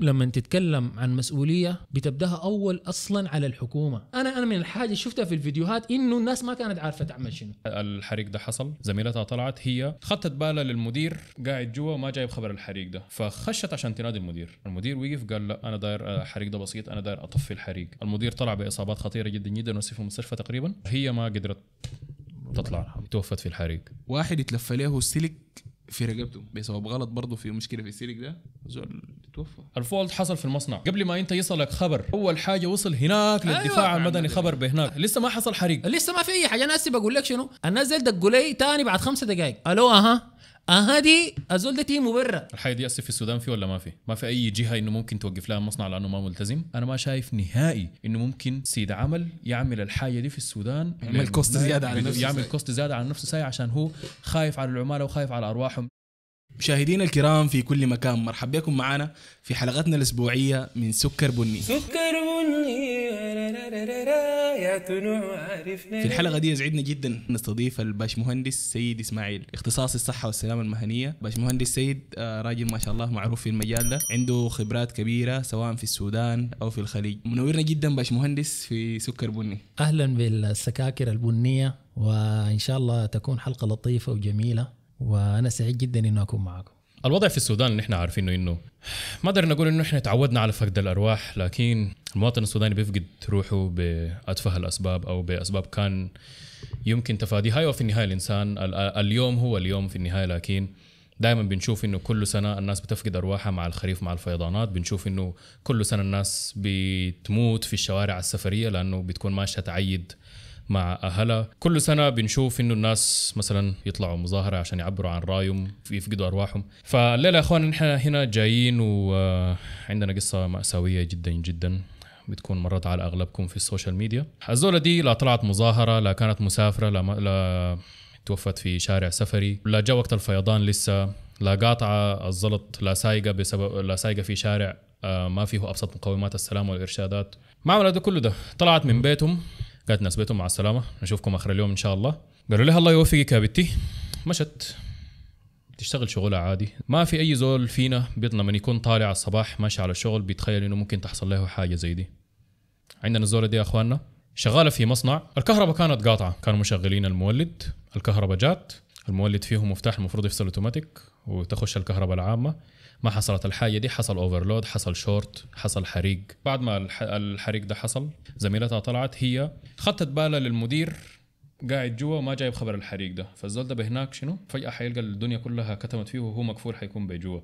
لما تتكلم عن مسؤولية بتبدأها أول أصلا على الحكومة. أنا أنا من الحاجة شفتها في الفيديوهات إنه الناس ما كانت عارفة تعمل شنو. الحريق ده حصل زميلتها طلعت هي خطت بالها للمدير قاعد جوا وما جايب خبر الحريق ده. فخشت عشان تنادي المدير. المدير وقف قال لا أنا داير الحريق ده بسيط أنا داير أطفي الحريق. المدير طلع بإصابات خطيرة جدا جدا وصف في المستشفى تقريبا. هي ما قدرت تطلع توفت في الحريق. واحد يتلف له السلك في رقبته. بسبب غلط برضه في مشكلة في السلك ده. زول توفى الفولت حصل في المصنع. قبل ما انت يصلك خبر أول حاجة وصل هناك أيوة. للدفاع المدني خبر بهناك. لسه ما حصل حريق. لسه ما في أي حاجة. أنا هسه بقول لك شنو؟ الناس زي دقوا لي تاني بعد خمسة دقائق ألو أها. أها دي الزول ده تيم مبرر الحاجة دي هسه في السودان في ولا ما في؟ ما في أي جهة إنه ممكن توقف لها مصنع لأنه ما ملتزم، أنا ما شايف نهائي إنه ممكن سيد عمل يعمل الحاجة دي في السودان يعمل كوست زيادة على نفسه يعمل. كوست زيادة على نفسه ساي عشان هو خايف على العماله وخايف على أرواحهم مشاهدينا الكرام في كل مكان مرحبا بكم معنا في حلقتنا الأسبوعية من سكر بني سكر بني عارفنا في الحلقة دي يسعدنا جدا نستضيف الباش مهندس سيد إسماعيل. اختصاص الصحة والسلامه المهنية. باش مهندس سيد آه، راجل ما شاء الله معروف في المجال ده. عنده خبرات كبيرة سواء في السودان أو في الخليج. منورنا جدا باش مهندس في سكر بني. أهلا بالسكاكر البنية وإن شاء الله تكون حلقة لطيفة وجميلة. وأنا سعيد جدا انه أكون معكم الوضع في السودان اللي إحنا عارفينه إنه ما قدرنا نقول إنه إحنا تعودنا على فقد الأرواح لكن المواطن السوداني بيفقد روحه بأتفه الأسباب أو بأسباب كان يمكن تفاديها. وفي النهاية الإنسان ال- اليوم هو اليوم في النهاية لكن دائما بنشوف إنه كل سنة الناس بتفقد أرواحها مع الخريف مع الفيضانات. بنشوف إنه كل سنة الناس بتموت في الشوارع السفرية لأنه بتكون ماشية تعيد مع أهلها. كل سنة بنشوف إنه الناس مثلا يطلعوا مظاهرة عشان يعبروا عن رأيهم يفقدوا أرواحهم. فالليله يا إخوان نحن هنا جايين وعندنا قصة مأساوية جدا جدا بتكون مرت على أغلبكم في ال social media. الزولة دي لا طلعت مظاهرة لا كانت مسافرة لا, لا توفت في شارع سفري لا جاء وقت الفيضان لسه لا قاطعة الزلط لا سايقة بسبب لا سايقة في شارع آه، ما فيه أبسط مقومات السلامه والإرشادات. ما عملت ده كله ده. طلعت من بيتهم. قالت ناس بيتهم مع السلامة. نشوفكم آخر اليوم إن شاء الله. قالوا لها الله يوفقك يا بنتي. مشت. تشتغل شغلها عادي. ما في أي زول فينا بيطلع لما يكون طالع الصباح ماشي على الشغل بيتخيل إنه ممكن تحصل له حاجة زي دي. عندنا الزوله دي يا إخواننا. شغاله في مصنع. الكهرباء كانت قاطعة. كانوا مشغلين المولد. الكهرباء جات. المولد فيه مفتاح المفروض يفصل أوتوماتيك وتخش الكهرباء العامة. ما حصلت الحاجة دي حصل overload حصل شورت حصل حريق. بعد ما الح- الحريق ده حصل زميلتها طلعت هي خطت بالها للمدير قاعد جوا وما جايب خبر الحريق ده. فالزول ده بهناك شنو؟ فجأة حيلقى الدنيا كلها كتمت فيه وهو مقفول حيكون بجوا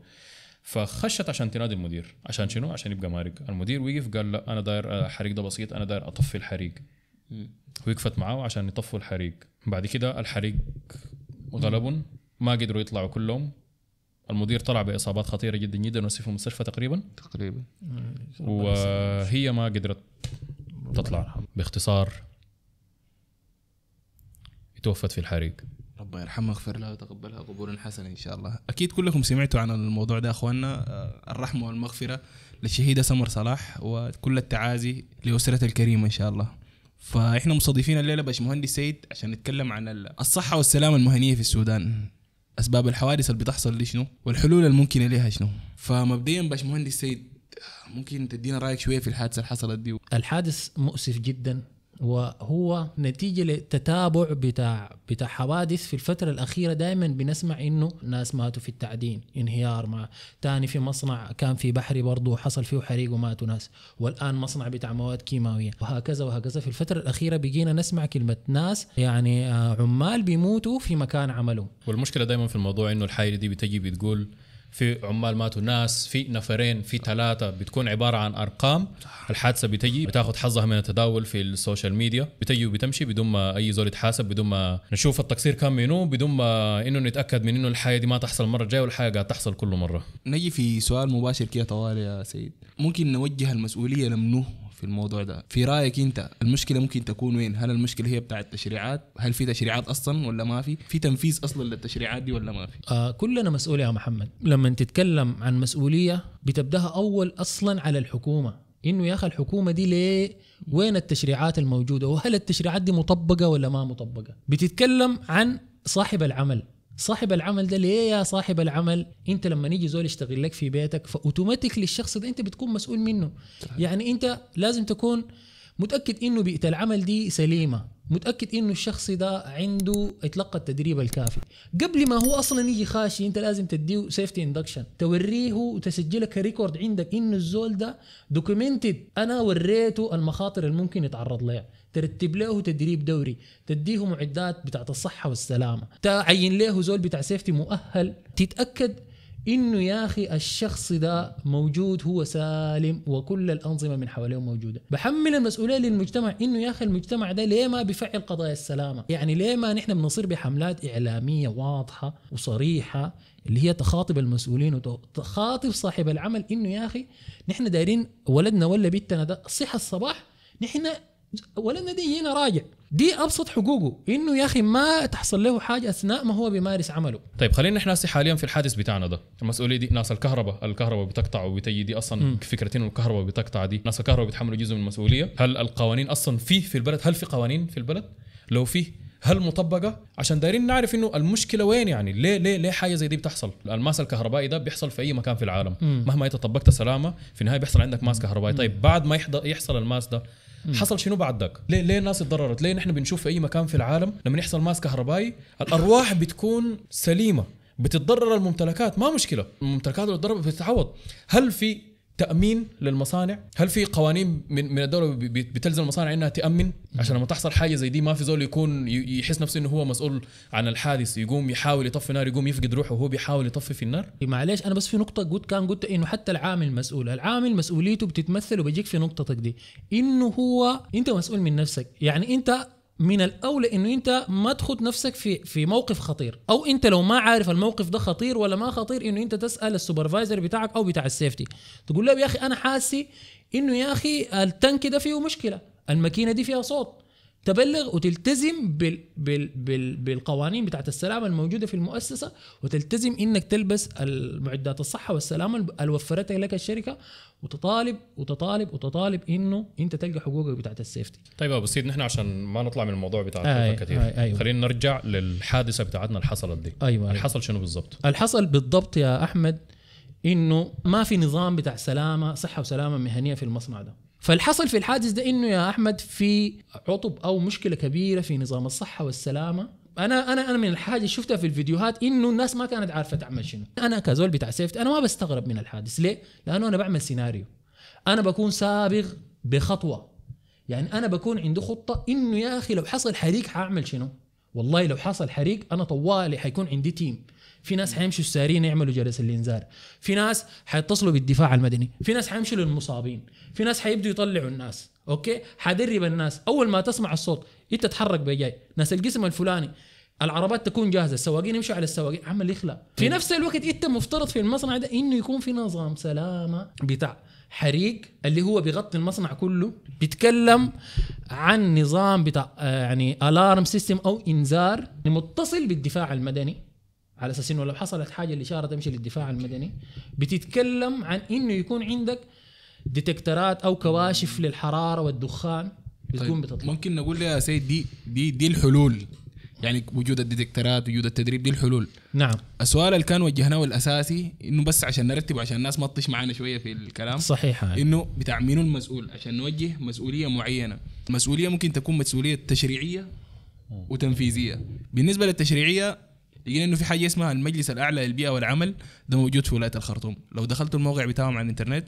فخشت عشان تنادي المدير. عشان شنو؟ عشان يبقى مارق. المدير وقف قال لا أنا داير الحريق ده بسيط أنا داير أطفي الحريق. وقفت معاه عشان يطفوا الحريق. بعد كده الحريق غلبهم ما قدروا يطلعوا كلهم. المدير طلع بإصابات خطيرة جدا جدا وصف في المستشفى تقريبا. تقريبا. وهي ما قدرت تطلع. باختصار توفت في الحريق. ربنا يرحمها ويغفر لها ويتقبلها قبولا حسنا إن شاء الله. أكيد كلكم سمعتوا عن الموضوع ده أخواننا. آه، الرحمة والمغفرة للشهيدة سمر صلاح وكل التعازي لاسرتها الكريمة إن شاء الله. فإحنا مستضيفين الليلة باش مهندس سيد عشان نتكلم عن ال- الصحة والسلامة المهنية في السودان. أسباب الحوادث اللي بتحصل دي شنو؟ والحلول الممكنه لها شنو؟ فمبدئيا باش مهندس سيد آه، ممكن تدينا رأيك شوية في الحادثة اللي حصلت دي؟ الحادث مؤسف جدا. وهو نتيجة للتتابع بتاع بتاع حوادث في الفترة الأخيرة دائما بنسمع إنه ناس ماتوا في التعدين انهيار مع تاني في مصنع كان في بحري برضه حصل فيه حريق وماتوا ناس. والآن مصنع بتاع مواد كيماوية. وهكذا وهكذا. في الفترة الأخيرة بقينا نسمع كلمة ناس يعني آه، عمال بيموتوا في مكان عملهم. والمشكلة دائما في الموضوع إنه الحاجة دي بتجي بتقول في عمال ماتوا ناس في نفرين في ثلاثة بتكون عبارة عن أرقام. الحادثة بتجي بتاخذ حظها من التداول في ال social media. بتجي وبتمشي بدون ما أي زول يتحاسب بدون ما نشوف التقصير كان منو بدون ما إنه نتأكد من إنه الحاجة دي ما تحصل المره الجايه والحاجة قاعد تحصل كل مرة. نجي في سؤال مباشر كده طوال يا سيد. ممكن نوجه المسؤولية لمنو؟ في الموضوع ده. في رأيك أنت المشكلة ممكن تكون وين؟ هل المشكلة هي بتاعت التشريعات؟ هل في تشريعات أصلا ولا ما في؟ في تنفيذ أصلا للتشريعات دي ولا ما في؟ آه كلنا مسؤول يا محمد. لما تتكلم عن مسؤولية بتبدأها أول أصلا على الحكومة. إنه يا أخي الحكومة دي ليه؟ وين التشريعات الموجودة؟ وهل التشريعات دي مطبقة ولا ما مطبقة؟ بتتكلم عن صاحب العمل. صاحب العمل ده ليه يا صاحب العمل؟ انت لما يجي زول يشتغل لك في بيتك فاوتوماتيك للشخص ده انت بتكون مسؤول منه. يعني انت لازم تكون متأكد انه بيئة العمل دي سليمة. متأكد إنه الشخص ده عنده اتلقى التدريب الكافي. قبل ما هو أصلا يجي خاشي أنت لازم تديه safety induction توريه وتسجلها ك record عندك إنه الزول ده documented أنا وريته المخاطر اللي ممكن يتعرض لها. ترتب له تدريب دوري. تديه معدات بتاعت الصحة والسلامة. تعين له زول بتاع سيفتي مؤهل. تتأكد إنه يا أخي الشخص ده موجود هو سالم وكل الأنظمة من حواليه موجودة. بحمل المسؤولية للمجتمع إنه يا أخي المجتمع ده ليه ما بيفعل قضايا السلامة؟ يعني ليه ما نحن بنصير بحملات إعلامية واضحة وصريحة اللي هي تخاطب المسؤولين وتخاطب صاحب العمل إنه يا أخي نحن دايرين ولدنا ولا بنتنا ده صحة الصباح نحن ولدنا دي هنا راجع. دي أبسط حقوقه إنه يا أخي ما تحصل له حاجة أثناء ما هو بيمارس عمله. طيب خلينا إحنا هسه حاليا في الحادث بتاعنا ده. المسؤولية دي ناس الكهرباء الكهرباء بتقطع وبتجي دي أصلا. فكره انه الكهرباء بتقطع دي. ناس الكهرباء بيتحملوا جزء من المسؤولية. هل القوانين أصلا في في البلد؟ هل في قوانين في البلد؟ لو في هل مطبقة؟ عشان دايرين نعرف إنه المشكلة وين يعني؟ ليه ليه ليه حاجة زي دي بتحصل؟ الماس الكهربائي ده بيحصل في أي مكان في العالم. مم. مهما أنت طبقت سلامة في النهاية بيحصل عندك ماس كهربائي. طيب بعد ما يحصل الماس ده حصل شنو بعد ذاك؟ ليه ليه الناس اتضررت؟ ليه نحن بنشوف في أي مكان في العالم لما يحصل ماس كهربائي الأرواح بتكون سليمة بتتضرر الممتلكات ما مشكلة الممتلكات اللي بتتعوض هل في تأمين للمصانع؟ هل في قوانين من من الدولة بتلزم المصانع إنها تأمن؟ عشان لما تحصل حاجة زي دي ما في زول يكون يحس نفسه إنه هو مسؤول عن الحادث يقوم يحاول يطفي نار يقوم يفقد روحه وهو بيحاول يطفي في النار؟ معلش أنا بس في نقطة قلت كان قلت إنه حتى العامل مسؤول. العامل مسؤوليته بتتمثل وبيجيك في نقطتك دي. إنه هو أنت مسؤول من نفسك. يعني أنت من الاولى إنه أنت ما تخت نفسك في في موقف خطير. أو أنت لو ما عارف الموقف ده خطير ولا ما خطير إنه أنت تسأل ال supervisor بتاعك أو بتاع ال safety. تقول له يا أخي أنا حاسي إنه يا أخي ال tank ده فيه مشكلة الماكينة دي فيها صوت. تبلغ وتلتزم بال بال بال بالقوانين بتاعت السلامة الموجودة في المؤسسة وتلتزم إنك تلبس المعدات الصحة والسلامة اللي وفرتها لك الشركة وتطالب وتطالب وتطالب إنه أنت تلقى حقوقك بتاعت السيفتي. طيب أبو سيد نحن عشان ما نطلع من الموضوع بتاع الخوف كثير. آي، أيوة. خلينا نرجع للحادثة بتاعتنا اللي حصلت دي. أيوة. حصل شنو بالضبط؟ اللي حصل بالضبط يا أحمد إنه ما في نظام بتاع سلامة صحة وسلامة مهنية في المصنع ده. فالحصل في الحادث ده إنه يا أحمد في عطب أو مشكلة كبيرة في نظام الصحة والسلامة. أنا أنا أنا من الحاجة اللي شفتها في الفيديوهات إنه الناس ما كانت عارفة تعمل شنو. أنا كزول بتاع سيفتي أنا ما بستغرب من الحادث. ليه؟ لأنه أنا بعمل سيناريو. أنا بكون سابق بخطوة. يعني أنا بكون عندي خطة إنه يا أخي لو حصل حريق حاعمل شنو؟ والله لو حصل حريق أنا طوالي حيكون عندي تيم في ناس حيمشوا السارين يعملوا جرس الإنذار. في ناس حيتصلوا بالدفاع المدني. في ناس حيمشوا للمصابين. في ناس حيبدوا يطلعوا الناس. أوكي؟ حدرب الناس. أول ما تسمع الصوت أنت تتحرك بجاي. ناس القسم الفلاني. العربات تكون جاهزة. السواقين يمشوا على السواقين. عمل إخلاء في نفس الوقت أنت مفترض في المصنع ده إنه يكون في نظام سلامة بتاع حريق اللي هو بيغطي المصنع كله بيتكلم عن نظام بتاع آه، يعني alarm system أو إنذار متصل بالدفاع المدني. على أساس إنه لو حصلت حاجة الاشاره تمشي للدفاع المدني بتتكلم عن إنه يكون عندك detector ات أو كواشف للحرارة والدخان بتكون طيب بتطلع. ممكن نقول يا سيد دي دي دي الحلول؟ يعني وجود ال detector ات وجود التدريب دي الحلول. نعم. السؤال اللي كان وجهناه الأساسي إنه بس عشان نرتب عشان الناس ما تطش معانا شوية في الكلام صحيح. هاي. إنه بتاع مين المسؤول؟ عشان نوجه مسؤولية معينة. المسؤوليه ممكن تكون مسؤولية تشريعية وتنفيذية. بالنسبة للتشريعية لقينا إنه في حاجة اسمها المجلس الأعلى للبيئة والعمل ده موجود في ولاية الخرطوم. لو دخلتوا الموقع بتاعهم على الإنترنت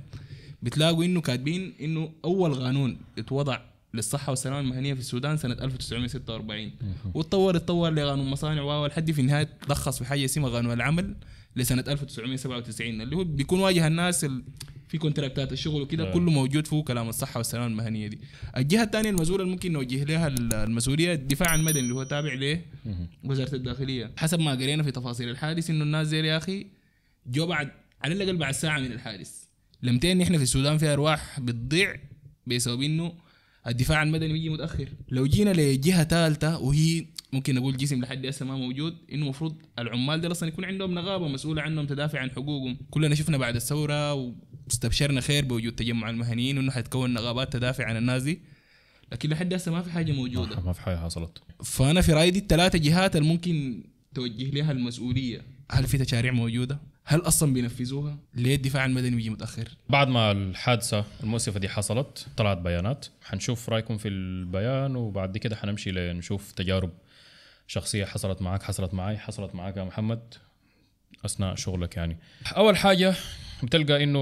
بتلاقوا إنه كاتبين إنه أول قانون اتوضع للصحة والسلامة المهنية في السودان سنة 1946 وتطور اتطور لقانون مصانع واو. لحد في النهاية تلخص في حاجة اسمها قانون العمل لسنة 1997 اللي هو بيكون واجه الناس ال... في contract ات الشغل وكده آه. كله موجود فيه كلام الصحة والسلامة المهنية دي. الجهة الثانية المسؤولة اللي ممكن نوجه لها المسؤولية الدفاع المدني اللي هو تابع له وزارة الداخلية. حسب ما قرينا في تفاصيل الحادث إنه الناس زي يا أخي جو بعد على الأقل بعد ساعة من الحادث. لمتين إحنا في السودان في أرواح بتضيع بسبب إنه الدفاع المدني بيجي متأخر. لو جينا لجهة ثالثه وهي ممكن نقول جسم لحد هسه ما موجود إنه المفروض العمال دول أصلا يكون عندهم نقابة مسؤولة عنهم تدافع عن حقوقهم. كلنا شفنا بعد الثورة واستبشرنا خير بوجود تجمع المهنيين وانه حتكون نقابات تدافع عن الناس دي. لكن لحد هسه ما في حاجة موجودة. ما في حاجة حصلت. فأنا في رأيي دي الثلاثة جهات اللي ممكن توجه لها المسؤولية. هل في تشاريع موجودة؟ هل أصلا بينفذوها؟ ليه الدفاع المدني بيجي متأخر؟ بعد ما الحادثة المؤسفة دي حصلت طلعت بيانات. حنشوف رأيكم في البيان وبعد كده حنمشي لنشوف تجارب شخصية حصلت معك حصلت معي حصلت معك يا محمد أثناء شغلك يعني. أول حاجة بتلقى إنه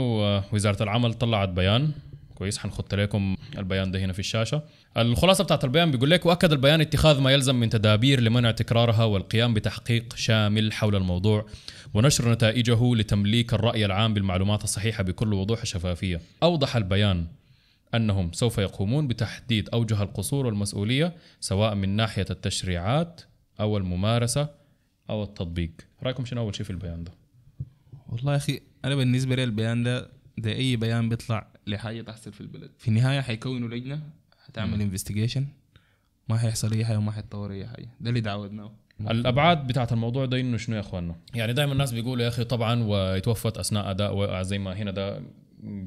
وزارة العمل طلعت بيان كويس حنخط لكم البيان ده هنا في الشاشة. الخلاصة بتاعت البيان بيقول لك وأكد البيان اتخاذ ما يلزم من تدابير لمنع تكرارها والقيام بتحقيق شامل حول الموضوع ونشر نتائجه لتمليك الرأي العام بالمعلومات الصحيحة بكل وضوح وشفافيه أوضح البيان أنهم سوف يقومون بتحديد أوجه القصور والمسؤولية سواء من ناحية التشريعات أو الممارسة أو التطبيق. رأيكم شنو أول شيء في البيان ده؟ والله يا أخي أنا بالنسبة لي البيان ده ده أي بيان بيطلع لحاجة تحصل في البلد. في النهاية حيكونوا لجنة حتعمل investigation ما حيحصل أي حاجة وما حيتطور أي حاجة. ده اللي دعوتناه الأبعاد بتاعت الموضوع ده إنه شنو يا إخواننا؟ يعني دائما الناس بيقولوا يا أخي طبعا وتوفت أثناء أداء و- زي ما هنا ده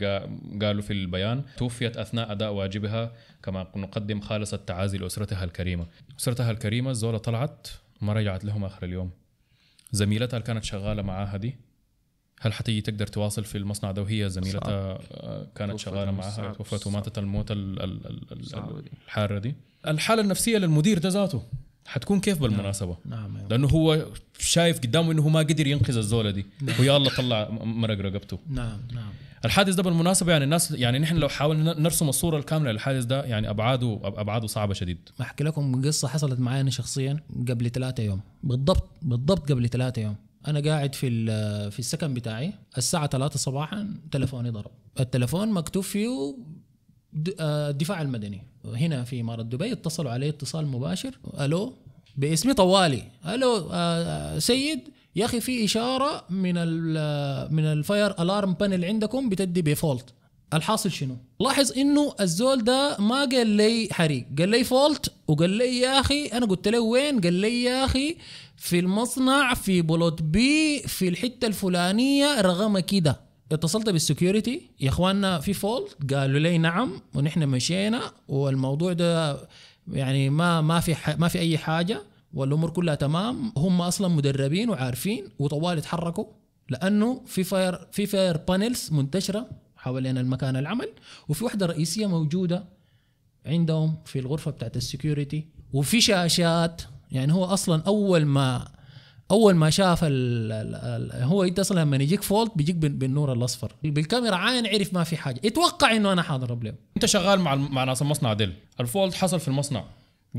قا- قالوا في البيان توفيت أثناء أداء واجبها كما نقدم خالص التعازي لأسرتها الكريمة. أسرتها الكريمة الزوله طلعت ما رجعت لهم آخر اليوم. زميلتها اللي كانت شغالة معاها دي هل حتيجي تقدر تواصل في المصنع ده وهي زميلتها آه، كانت شغالة معاها صعب- توفت وماتت الموت. الحارة دي. الحالة النفسية للمدير ده ذاته حتكون كيف بالمناسبة؟ نعم. أيوة. لأنه هو شايف قدامه إنه هو ما قدر ينقذ الزولة دي. ويا الله طلع مرق رقبته. نعم نعم. الحادث ده بالمناسبة يعني الناس يعني نحن لو حاولنا نرسم الصورة الكاملة للحادث ده يعني أبعاده أبعاده صعبة شديد. أحكي لكم قصة حصلت معي أنا شخصيا قبل ثلاثة يوم. بالضبط بالضبط قبل ثلاثة يوم. أنا قاعد في في السكن بتاعي الساعة 3 صباحا تلفوني ضرب. التلفون مكتوب فيه آه، الدفاع المدني. هنا في إمارة دبي اتصلوا علي اتصال مباشر. ألو؟ باسمي طوالي. ألو؟ آه، سيد؟ يا أخي في إشارة من ال من ال fire alarm panel عندكم بتدي ب fault. الحاصل شنو؟ لاحظ إنه الزول ده ما قال لي حريق، قال لي fault وقال لي يا أخي أنا قلت له وين؟ قال لي يا أخي في المصنع في plot B في الحتة الفلانية رقم كده. اتصلت بال security يا إخواننا في fault. قالوا لي نعم ونحن مشينا والموضوع ده يعني ما ما في ما في أي حاجة والأمور كلها تمام. هم أصلا مدربين وعارفين وطوال يتحركوا لأنه في fire في fire panels منتشرة حوالين المكان العمل وفي واحدة رئيسية موجودة عندهم في الغرفة بتاعت ال security وفي شاشات. يعني هو أصلا أول ما أول ما شاف ال ال هو انت أصلا لما يجيك فولت بيجيك بال- بالنور الأصفر. بالكاميرا عاين عرف ما في حاجة. أتوقع إنه أنا حاضر له أنت شغال مع مع ناس المصنع ديل. الفولت حصل في المصنع.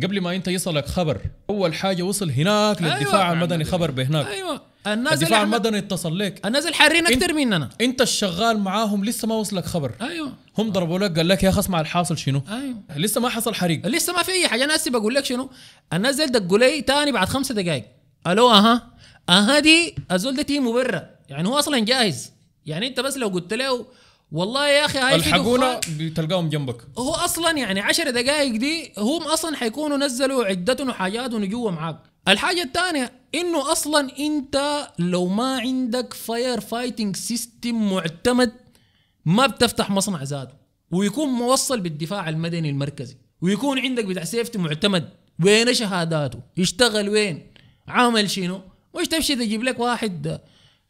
قبل ما أنت يصلك خبر أول حاجة وصل هناك للدفاع أيوة. المدني خبر بهناك. أيوه. الناس الدفاع المدني اتصل لك. الناس الحارين أكثر مننا. انت الشغال معاهم لسه ما وصلك خبر. أيوه. هم ضربوا لك قال لك يا أخي اسمع الحاصل شنو؟ أيوه. لسه ما حصل حريق. لسه ما في أي حاجة. أنا هسه بقول لك شنو؟ الناس دي دقوا لي تاني بعد خمسة دقائق ألو أها؟ أها دي الزول ده تيم مبرر. يعني هو أصلا جاهز. يعني أنت بس لو قلت له والله يا أخي هاي الحقونا بتلقاهم جنبك. هو أصلا يعني عشر دقائق دي هم أصلا حيكونوا نزلوا عدتهم وحاجاتهم جوا معاك. الحاجة الثانية إنه أصلا أنت لو ما عندك fire fighting system معتمد ما بتفتح مصنع ذاته ويكون موصل بالدفاع المدني المركزي ويكون عندك بتاع سيفتي معتمد. وين شهاداته؟ يشتغل وين؟ عامل شنو؟ مش تمشي تجيب لك واحد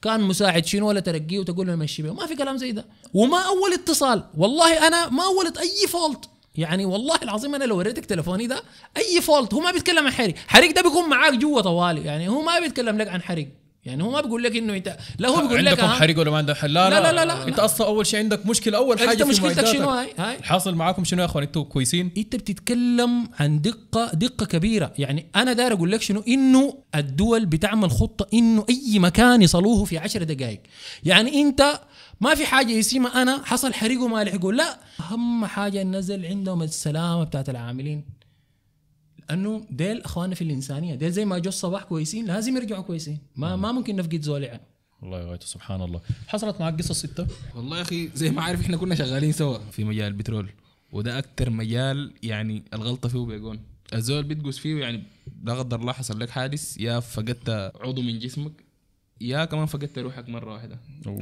كان مساعد شنو ولا ترقيه وتقول له مشي ما في كلام زي ده. وما أول اتصال. والله أنا ما أولت أي فولت يعني والله العظيم أنا لو وريتك تلفوني ده أي فولت هو ما بيتكلم عن حريق. حريق ده بيكون معاك جوا طوالي. يعني هو ما بيتكلم لك عن حريق. يعني هو ما بيقول لك إنه انت لا هو بيقول لك عندكم ها، حريق ولا ما عندك حريق؟ لا لا، لا لا، لا، انت لا. أصلا أول شيء عندك مشكلة أول حاجة انت مشكلتك. شنو هاي؟ هاي. الحاصل معاكم شنو يا أخوان؟ أنتوا كويسين؟ أنت بتتكلم عن دقة دقة كبيرة. يعني أنا داير أقول لك شنو؟ إنه الدول بتعمل خطة إنه أي مكان يصلوه في عشر دقائق يعني أنت ما في حاجة يسيما أنا حصل حريق وما لحقوا لا أهم حاجة نزل عندهم السلامة بتاعت العاملين. لأنه ديل أخواننا في الإنسانية. ديل زي ما جو الصباح كويسين لازم يرجعوا كويسين. ما ما ممكن نفقد زول يعني والله غايته سبحان الله. حصلت معك قصص انت والله يا أخي زي ما عارف إحنا كنا شغالين سوا في مجال البترول. وده أكتر مجال يعني الغلطة فيه بيقون الزول بتقوس فيه يعني لا قدر الله حصل لك حادث يا فقدت عضو من جسمك. يا كمان فقدت روحك مرة واحدة.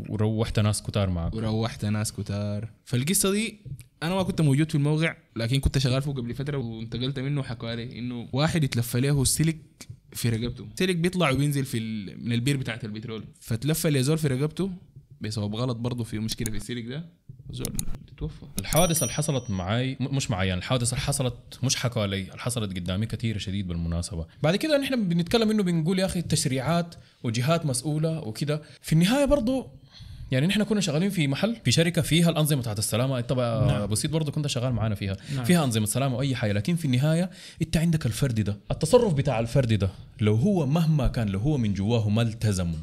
وروحت ناس كتار معك. وروحت ناس كتار. فالقصة دي أنا ما كنت موجود في الموقع لكن كنت شغال فيه قبل فترة وانتقلت منه وحكوا لي إنه واحد يتلفى له السلك في رقبته. السلك بيطلع وبينزل في من البير بتاعت البترول. فتلفى زول في رقبته بسبب غلط برضه في مشكلة في السلك ده. زول توفى الحوادث اللي حصلت معاي م- مش معاي يعني الحوادث اللي حصلت مش حكوا علي اللي حصلت قدامي كثيره شديد بالمناسبة. بعد كده نحن بنتكلم إنه بنقول يا أخي التشريعات وجهات مسؤولة وكده. في النهاية برضو يعني نحن كنا شغالين في محل في شركة فيها الأنظمة بتاعت السلامة. إنت بقى نعم. أبو سيد برضه كنت شغال معانا فيها. نعم. فيها أنظمة سلامة وأي حاجة. لكن في النهاية أنت عندك الفرد ده. التصرف بتاع الفرد ده لو هو مهما كان لو هو من جواه ما التزم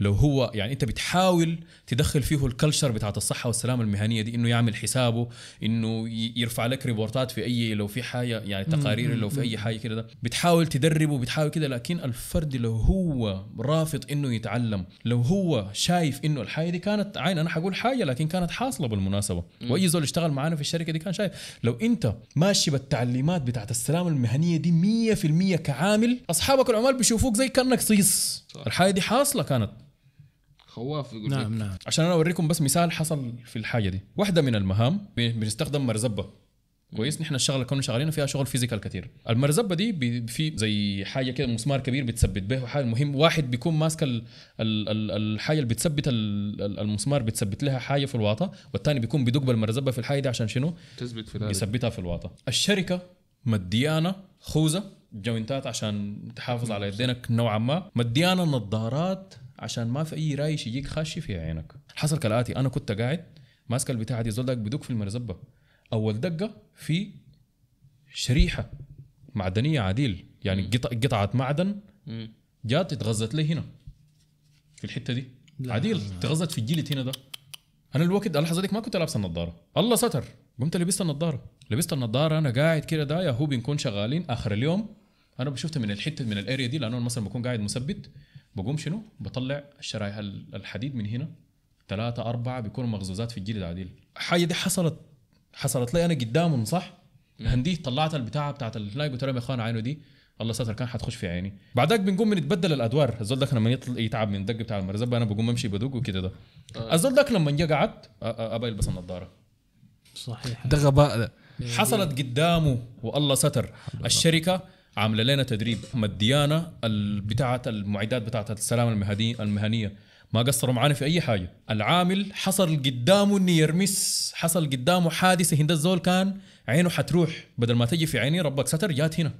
لو هو يعني انت بتحاول تدخل فيه ال culture بتاعت الصحة والسلامة المهنية دي إنه يعمل حسابه إنه يرفع لك report ات في أي لو في حاجة يعني تقارير لو في أي حاجة كده ده بتحاول تدربه بتحاول كده لكن الفرد لو هو رافض إنه يتعلم لو هو شايف إنه الحاجة دي كانت عين أنا حقول حاجة لكن كانت حاصلة بالمناسبة. وأي زول اشتغل معانا في الشركة دي كان شايف. لو أنت ماشي بالتعليمات بتاعت السلامة المهنية دي 100% كعامل أصحابك العمال بيشوفوك زي كأنك صيص. الحاجة دي حاصلة كانت. خواف يقول نعم لك نعم. عشان أنا أوريكم بس مثال حصل في الحاجة دي. واحدة من المهام بن- بنستخدم مرزبة. كويس؟ نحن الشغلة كنا شغالين فيها شغل physical كثير المرزبة دي في زي حاجة كده مسمار كبير بتثبت به وحاجة المهم واحد بيكون ماسك ال- ال- ال- الحاجة اللي بتثبت ال- ال- المسمار بتثبت لها حاجة في الواطة والثاني بيكون بيدق بالمرزبة في الحاجة دي عشان شنو؟ تثبت في يثبتها في الواطة. الشركة مديانا خوذة جوينتات عشان تحافظ على يدينك نوعا ما. مديانا نظارات عشان ما في أي رايش يجيك خاشي في عينك. حصل كالآتي أنا كنت قاعد ماسك البتاعة دي زول بدق في المرزبة. أول دقة في شريحة معدنية عديل يعني قطع قطعة معدن. جات اتغزت لي هنا في الحتة دي. لا. عديل اتغزت في الجلد هنا ده. أنا الوقت اللحظه ديك ما كنت لابس النظارة. الله ستر قمت لبست النظارة. لبست النظارة أنا قاعد كده ده يا هو بنكون شغالين. آخر اليوم أنا بشوفها من الحتة من الأريا دي لأنه مثلا بكون قاعد مثبت. بقوم شنو؟ بطلع الشرايح ال- الحديد من هنا. ثلاثة أربعة بيكونوا مغزوزات في الجلد عديل الحاجة دي حصلت حصلت لي أنا قدامهم صح؟ هندي طلعت البتاعة بتاعت اللاي قلت لهم يا إخوان عينه دي. الله ستر كان حتخش في عيني. بعدك بنقوم بنتبدل الأدوار. الزول داك لما يطل يتعب من الدق بتاع المرزبة أنا بقوم أمشي بدق وكده ده. الزول داك لما جا قعد أ- أ- ابى يلبس النظارة. صحيح. ده غباء ده. حصلت قدامه والله ستر. الشركة عاملة لنا تدريب. مديانا بتاعه المعدات بتاعه السلامة المهنيه المهنية. ما قصروا معانا في أي حاجة. العامل حصل قدامه انه يرمس حصل قدامه حادثة. هند الزول كان عينه حتروح. بدل ما تجي في عيني ربك ستر جات هنا.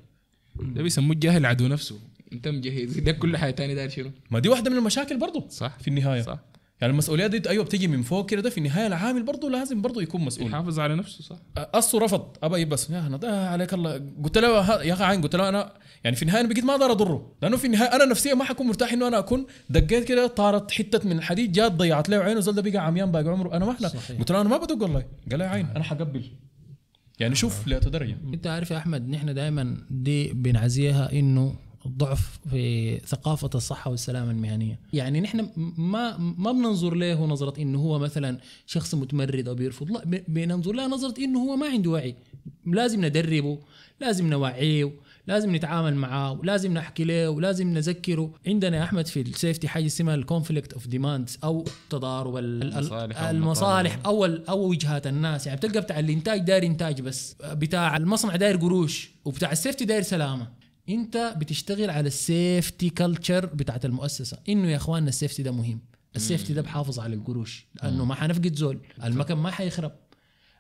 ده بيسموه الجاهل عدو نفسه. انت مجهز. ده كل حاجة تاني داير شنو؟ ما دي واحدة من المشاكل برضو. صح. في النهاية. صح. يعني المسؤوليات دي أيوه بتيجي من فوق كده ده في النهاية العامل برضه لازم برضه يكون مسؤول. يحافظ على نفسه صح؟ أصله رفض. ابى بس؟ يا أنا ده عليك الله. قلت له يا أخي عين قلت له أنا يعني في النهاية أنا بقيت ما أقدر أضره. لأنه في النهاية أنا نفسيا ما حكون مرتاح إنه أنا أكون دقيت كده طارت حتة من الحديد جات ضيعت له عينه زول ده بقى عميان باقي عمره. أنا ما أحلى صحيح. قلت له أنا ما بدق والله. قال لي يا عين أنا حقبل. يعني شوف لأتدرج أنت عارف يا أحمد نحن دائما دي بنعزيها إنه الضعف في ثقافة الصحة والسلامة المهنية. يعني نحن ما ما بننظر له نظرة إنه هو مثلا شخص متمرد أو بيرفض. لا بننظر له نظرة إنه هو ما عنده وعي. لازم ندربه لازم نوعيه لازم نتعامل معاه ولازم نحكي له ولازم نذكره. عندنا يا أحمد في ال safety حاجة اسمها ال conflict of demands أو تضارب ال- ال- المصالح أو المصالح. أو أو وجهات الناس. يعني بتلقى بتاع الإنتاج داير إنتاج بس. بتاع المصنع داير قروش وبتاع ال safety داير سلامة. انت بتشتغل على ال safety culture بتاعت المؤسسة. إنه يا إخواننا ال safety ده مهم. ال safety ده بحافظ على القروش. لأنه ما حنفقد زول. المكان ما حيخرب.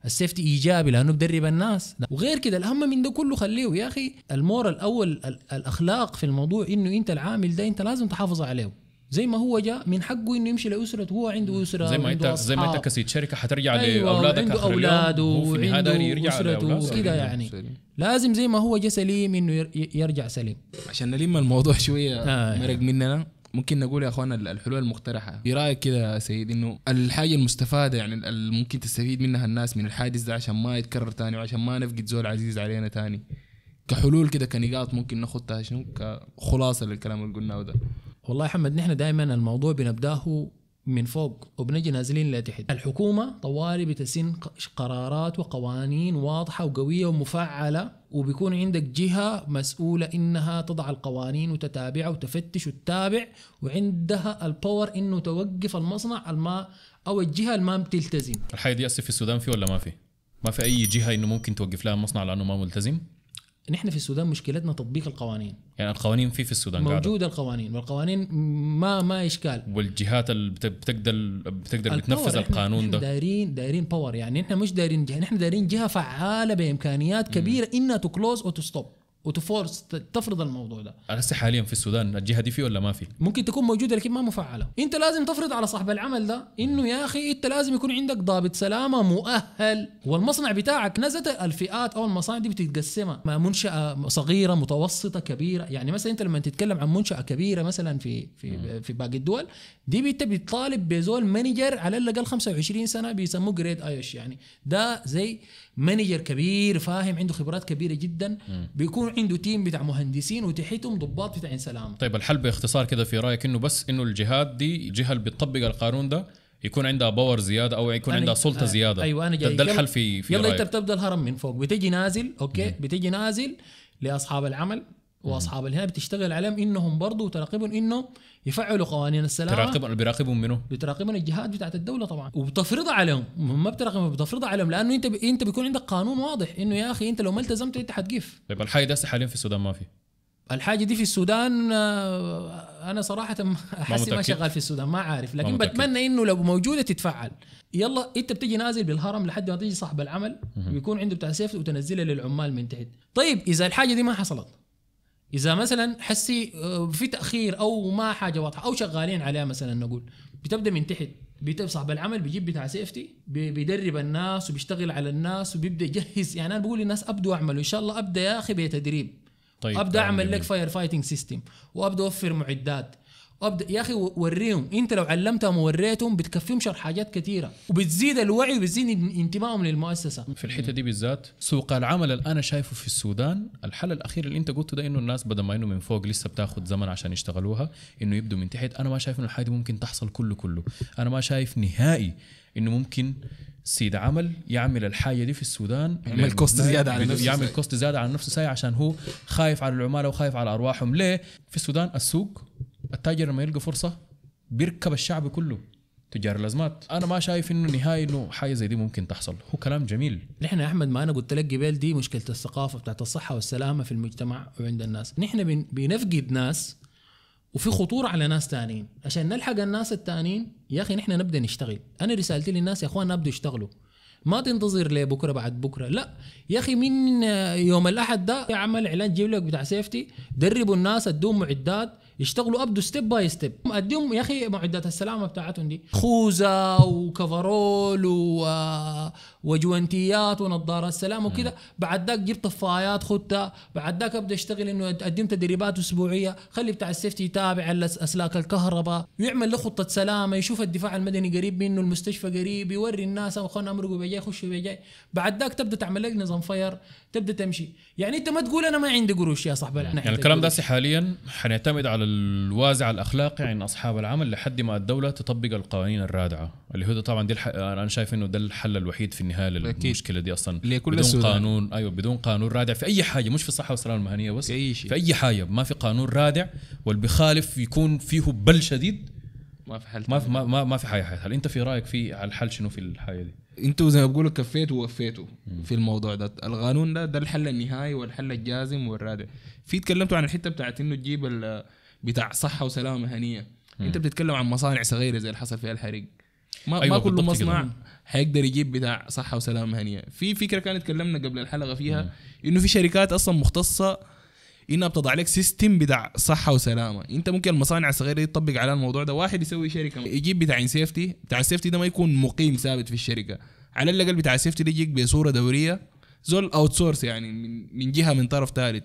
ال safety إيجابي لأنه بدرب الناس. لا. وغير كده الاهم من ده كله خليه. يا أخي ال moral الأول ال- الأخلاق في الموضوع إنه أنت العامل ده أنت لازم تحافظ عليه. زي ما هو جاء من حقه إنه يمشي لأسرته هو عنده أسرة زي ما انت زي ما أنت. كسيد شركة حترجع أيوة لأولادك النهايه داير وعنده لاولاده وكده يعني. سليم. لازم زي ما هو جا سليم إنه ير- يرجع سليم. عشان نلم الموضوع شوية آه. مرق مننا. ممكن نقول يا أخوانا الحلول المقترحة. في رأيك كده يا سيد إنه الحاجة المستفادة يعني اللي ممكن تستفيد منها الناس من الحادث ده عشان ما يتكرر تاني وعشان ما نفقد زول عزيز علينا تاني؟ كحلول كده كنقاط ممكن ناخدها شنو؟ كخلاصة للكلام اللي قلناه ده. والله يا محمد نحن دائما الموضوع بنبدأه من فوق وبنجي نازلين لتحت. الحكومة طوالي بتسن قرارات وقوانين واضحة وقوية ومفعلة وبيكون عندك جهة مسؤولة إنها تضع القوانين وتتابعها وتفتش وتتابع وعندها الباور إنه توقف المصنع الما أو الجهة اللي ما بتلتزم. الحاجة دي في السودان في ولا ما في؟ ما في أي جهة إنه ممكن توقف لها المصنع لأنه ما ملتزم؟ نحن في السودان مشكلتنا تطبيق القوانين. يعني القوانين في في السودان موجودة القوانين والقوانين ما ما إشكال. والجهات اللي بت- بتقدر بتقدر بتنفذ القانون إحنا ده. دايرين دايرين power يعني إحنا مش دايرين جهة إحنا دايرين جهة فعالة بإمكانيات كبيرة إنها ت close أو ت stop وت force تفرض الموضوع ده. هسه حاليا في السودان الجهة دي في ولا ما في؟ ممكن تكون موجودة لكن ما مفعلة. أنت لازم تفرض على صاحب العمل ده إنه يا أخي أنت لازم يكون عندك ضابط سلامة مؤهل. والمصنع بتاعك نزلت الفئات أو المصانع دي بتتقسمها. مع منشأة صغيرة متوسطة كبيرة. يعني مثلا أنت لما تتكلم عن منشأة كبيرة مثلا في في في باقي الدول دي انت بتطالب بزول manager على الأقل 25 سنة بيسموه grade H يعني. ده زي manager كبير فاهم عنده خبرات كبيرة جدا. بيكون عنده team بتاع مهندسين وتحتهم ضباط بتاعين سلامه طيب الحل باختصار كده في رأيك إنه بس إنه الجهات دي الجهه اللي بتطبق القانون ده يكون عندها power زيادة أو يكون عندها سلطة آه، زيادة؟ أيوه أنا جاي ده, الحل في في يلا أنت بتبدأ الهرم من فوق. بتجي نازل أوكي؟ بتجي نازل لأصحاب العمل. واصحاب الهنا بتشتغل عليهم إنهم برضو تراقبهم إنه يفعلوا قوانين السلامه تراقب بيراقبهم منه بتراقبهم الجهات بتاعت الدولة طبعا. وبتفرضها عليهم. ما بتراقبهم بتفرضها عليهم. لأنه أنت ب... أنت بيكون عندك قانون واضح إنه يا أخي أنت لو ما التزمت أنت حتقف. طيب الحاجة دي حاليا في السودان ما في. الحاجة دي في السودان آه، أنا صراحة أحس ما متأكد؟ شغال في السودان ما عارف. لكن متأكد. بتمنى إنه لو موجودة تتفعل. يلا أنت بتجي نازل بالهرم لحد ما تيجي صاحب العمل ويكون عنده بتاع safety وتنزلها للعمال من تحت. طيب إذا الحاجة دي ما حصلت إذا مثلا حسي آه، في تأخير أو ما حاجة واضحة أو شغالين عليها مثلا نقول بتبدأ من تحت صاحب العمل بيجيب بتاع safety بي- بيدرب الناس وبيشتغل على الناس وبيبدأ يجهز. يعني أنا بقول للناس أبدوا أعملوا إن شاء الله أبدأ يا أخي بتدريب. طيب أبدأ أعمل. لك fire fighting system وأبدأ أوفر معدات. وابدا يا أخي وريهم. أنت لو علمتهم ووريتهم بتكفيهم شرح حاجات كثيره وبتزيد الوعي وبتزيد انتمائهم للمؤسسة. في الحتة دي بالذات سوق العمل اللي أنا شايفه في السودان الحل الأخير اللي أنت قلته ده إنه الناس بدل ما إنه من فوق لسه بتاخذ زمن عشان يشتغلوها إنه يبدوا من تحت أنا ما شايف إنه الحاجة دي ممكن تحصل كله كله. أنا ما شايف نهائي إنه ممكن سيد عمل يعمل الحاجة دي في السودان. يعمل cost زيادة على نفسه. يعمل. cost زيادة على نفسه ساي عشان هو خايف على العمال وخايف على أرواحهم. ليه؟ في السودان السوق التاجر لما يلقى فرصة بيركب الشعب كله تجار الأزمات. أنا ما شايف إنه نهائي إنه حاجة زي دي ممكن تحصل. هو كلام جميل. نحن يا أحمد ما أنا قلت لك قبل دي مشكلة الثقافة بتاعت الصحة والسلامة في المجتمع وعند الناس. نحن بن- بنفقد ناس وفي خطورة على ناس تانيين. عشان نلحق الناس التانيين يا أخي نحن نبدأ نشتغل. أنا رسالتي للناس يا أخوان ابدوا يشتغلوا. ما تنتظر لبكره بعد بكرة. لا يا أخي من يوم الأحد ده اعمل إعلان جيب لك بتاع سيفتي دربوا الناس ادوهم معدات. يشتغلوا ابدوا step by step أديهم يا أخي معدات السلامة بتاعتهم دي. خوذة و coverall و... وجوانتيات ونظارات سلامة وكذا بعد ذاك جبت طفايات خدتها بعد ذاك أبدأ أشتغل إنه اقدم تدريبات أسبوعية. خلي بتاع ال safety يتابع أسلاك الكهرباء. ويعمل له خطة سلامة يشوف الدفاع المدني قريب منه المستشفى قريب يوري الناس إخوانا امرقوا بجاي خشوا بجاي بعد ذاك تبدأ تعمل لك نظام fire تبدأ تمشي. يعني أنت ما تقول أنا ما عندي قروش يا صاحبي. يعني الكلام ده. حاليا حنعتمد على الوازع الأخلاقي عن أصحاب العمل لحد ما الدولة تطبق القوانين الرادعة. اللي هو طبعا دي الح... أنا شايف إنه ده الحل الوحيد في النهاية للمشكلة دي أصلا. لكل بدون السودان. قانون أيوه بدون قانون رادع في أي حاجة مش في الصحة والسلامة المهنية بس في أي شيء. في أي حاجة. ما في قانون رادع واللي بيخالف يكون فيه بل شديد. ما في حل ما في ما, ما, ما في حاجة حل أنت في رأيك في على الحل شنو في الحاجة دي؟ أنتوا زي ما بقولوا كفيتوا ووفيتوا في الموضوع ده. القانون ده ده الحل النهائي والحل الجازم والرادع. في تكلمتوا عن الحتة بتاعت إنه تجيب ال- بتاع صحة وسلامة مهنيه أنت بتتكلم عن مصانع صغيرة زي اللي حصل فيها الحريق. ما, أيوة ما كل مصنع كده. حيقدر يجيب بتاع صحة وسلامة مهنيه في فكرة كانت تكلمنا قبل الحلقة فيها إنه في شركات أصلا مختصة إنها بتضع لك system بتاع صحة وسلامة. أنت ممكن المصانع الصغيره دي تطبق على الموضوع ده واحد يسوي شركة يجيب بتاع safety بتاع ال safety ده ما يكون مقيم ثابت في الشركة. على الأقل بتاع ال safety ده يجيك بصورة دورية زول outsource يعني من, من جهة من طرف ثالث.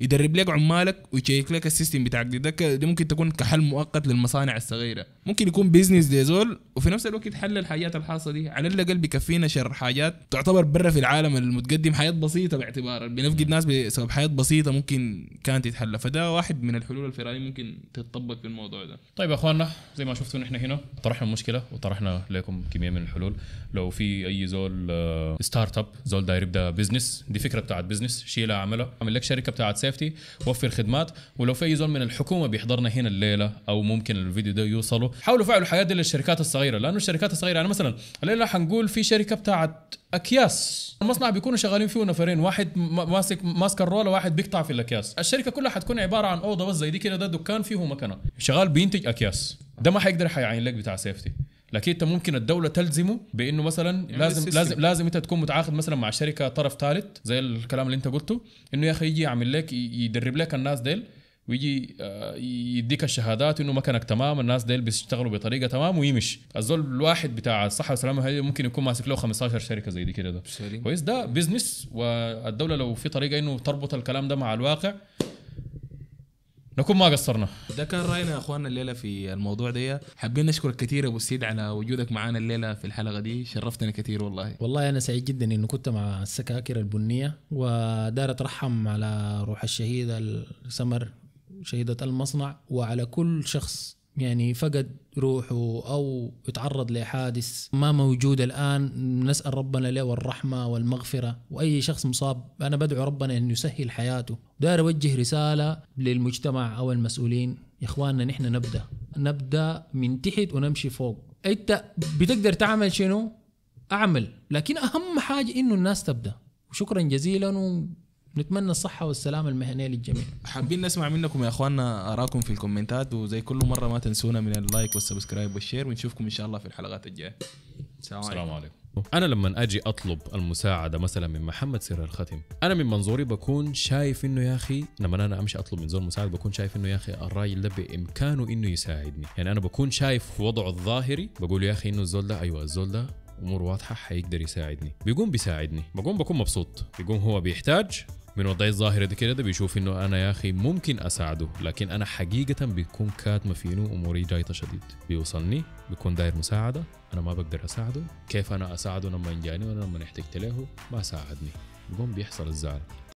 يدرب لك عمالك وي check لك ال system بتاعك. دي, دي ممكن تكون كحل مؤقت للمصانع الصغيرة. ممكن يكون business دي زول وفي نفس الوقت حل الحاجات الحاصله دي. على الأقل بكفينا شر حاجات تعتبر برا في العالم المتقدم حاجات بسيطة باعتبار بنفقد ناس بسبب حاجات بسيطة ممكن كانت تتحل. فده واحد من الحلول الفراري ممكن تتطبق في الموضوع ده. طيب يا إخواننا زي ما شفتوا نحن هنا طرحنا المشكلة وطرحنا لكم كمية من الحلول. لو في أي زول آه، startup زول داير يبدا business دي فكرة بتاعت business شيلها اعملها. اعمل لك شركة بتاعت safety وفر خدمات ولو في زول من الحكومة بيحضرنا هنا الليلة أو ممكن الفيديو ده يوصله حاولوا فعلوا الحاجات دي للشركات الصغيرة لأنه الشركات الصغيرة يعني مثلا الليلة حنقول في شركة بتاعت أكياس. المصنع بيكونوا شغالين فيه نفرين واحد ماسك ماسك ال roll ه واحد بيقطع في الأكياس. الشركة كلها حتكون عبارة عن أوضة بس زي دي كده ده دكان فيه مكنه شغال بينتج أكياس. ده ما حيقدر حيعين لك بتاع safety لكن انت ممكن الدولة تلزمه بانه مثلا لازم ال system. لازم لازم انت تكون متعاقد مثلا مع شركة طرف ثالث زي الكلام اللي انت قلته انه يا أخي يجي يعمل لك يدرب لك الناس ديل ويجي آه، يديك الشهادات انه مكانك تمام الناس ديل بيشتغلوا بطريقة تمام ويمشي الزول الواحد بتاع الصحة والسلامة هي ممكن يكون ماسك له 15 شركة زي دي كده ده. كويس ده business والدولة لو في طريقة إنه تربط الكلام ده مع الواقع نكون ما قصرنا. ده كان رأينا يا أخواننا الليلة في الموضوع ده حابين نشكرك كثير أبو السيد على وجودك معنا الليلة في الحلقة دي. شرفتنا كثير والله. والله أنا سعيد جدا انه كنت مع السكاكر البنية ودار اترحم على روح الشهيدة السمر شهيدة المصنع وعلى كل شخص يعني فقد روحه أو اتعرض لحادث ما موجود الآن نسأل ربنا له الرحمه والمغفرة. وأي شخص مصاب أنا بدعو ربنا انه يسهل حياته. داير أوجه رسالة للمجتمع أو المسؤولين. يا إخواننا نحن نبدأ. نبدأ من تحت ونمشي فوق. أنت بتقدر تعمل شنو؟ أعمل. لكن أهم حاجة إنه الناس تبدأ. وشكرا جزيلا ونتمنى الصحة والسلامه المهنية للجميع. حابين نسمع منكم يا إخواننا آراءكم في الكومنتات وزي كل مرة ما تنسونا من ال like وال subscribe وال share ونشوفكم إن شاء الله في الحلقات الجاية. السلام عليكم. السلام عليكم. أنا لما أجي أطلب المساعدة مثلا من محمد سر الختم أنا من منظوري بكون شايف إنه يا أخي لما أنا أمشي أطلب من زول مساعده بكون شايف إنه يا أخي الراجل ده بإمكانه إنه يساعدني. يعني أنا بكون شايف وضعه الظاهري بقول يا أخي إنه الزول ده أيوه الزول ده أمور واضحة حيقدر يساعدني. بيقوم بيساعدني. بقوم بكون مبسوط. بيقوم هو بيحتاج من وضعي الظاهري ده كده ده بيشوف إنه أنا يا أخي ممكن أساعده لكن أنا حقيقة بيكون كاتمة فينه اموري جايطة شديد. بيوصلني بيكون داير مساعدة أنا ما بقدر أساعده. كيف أنا أساعده لما جاني وأنا لما احتجت له؟ ما ساعدني. بيقوم بيحصل الزعل.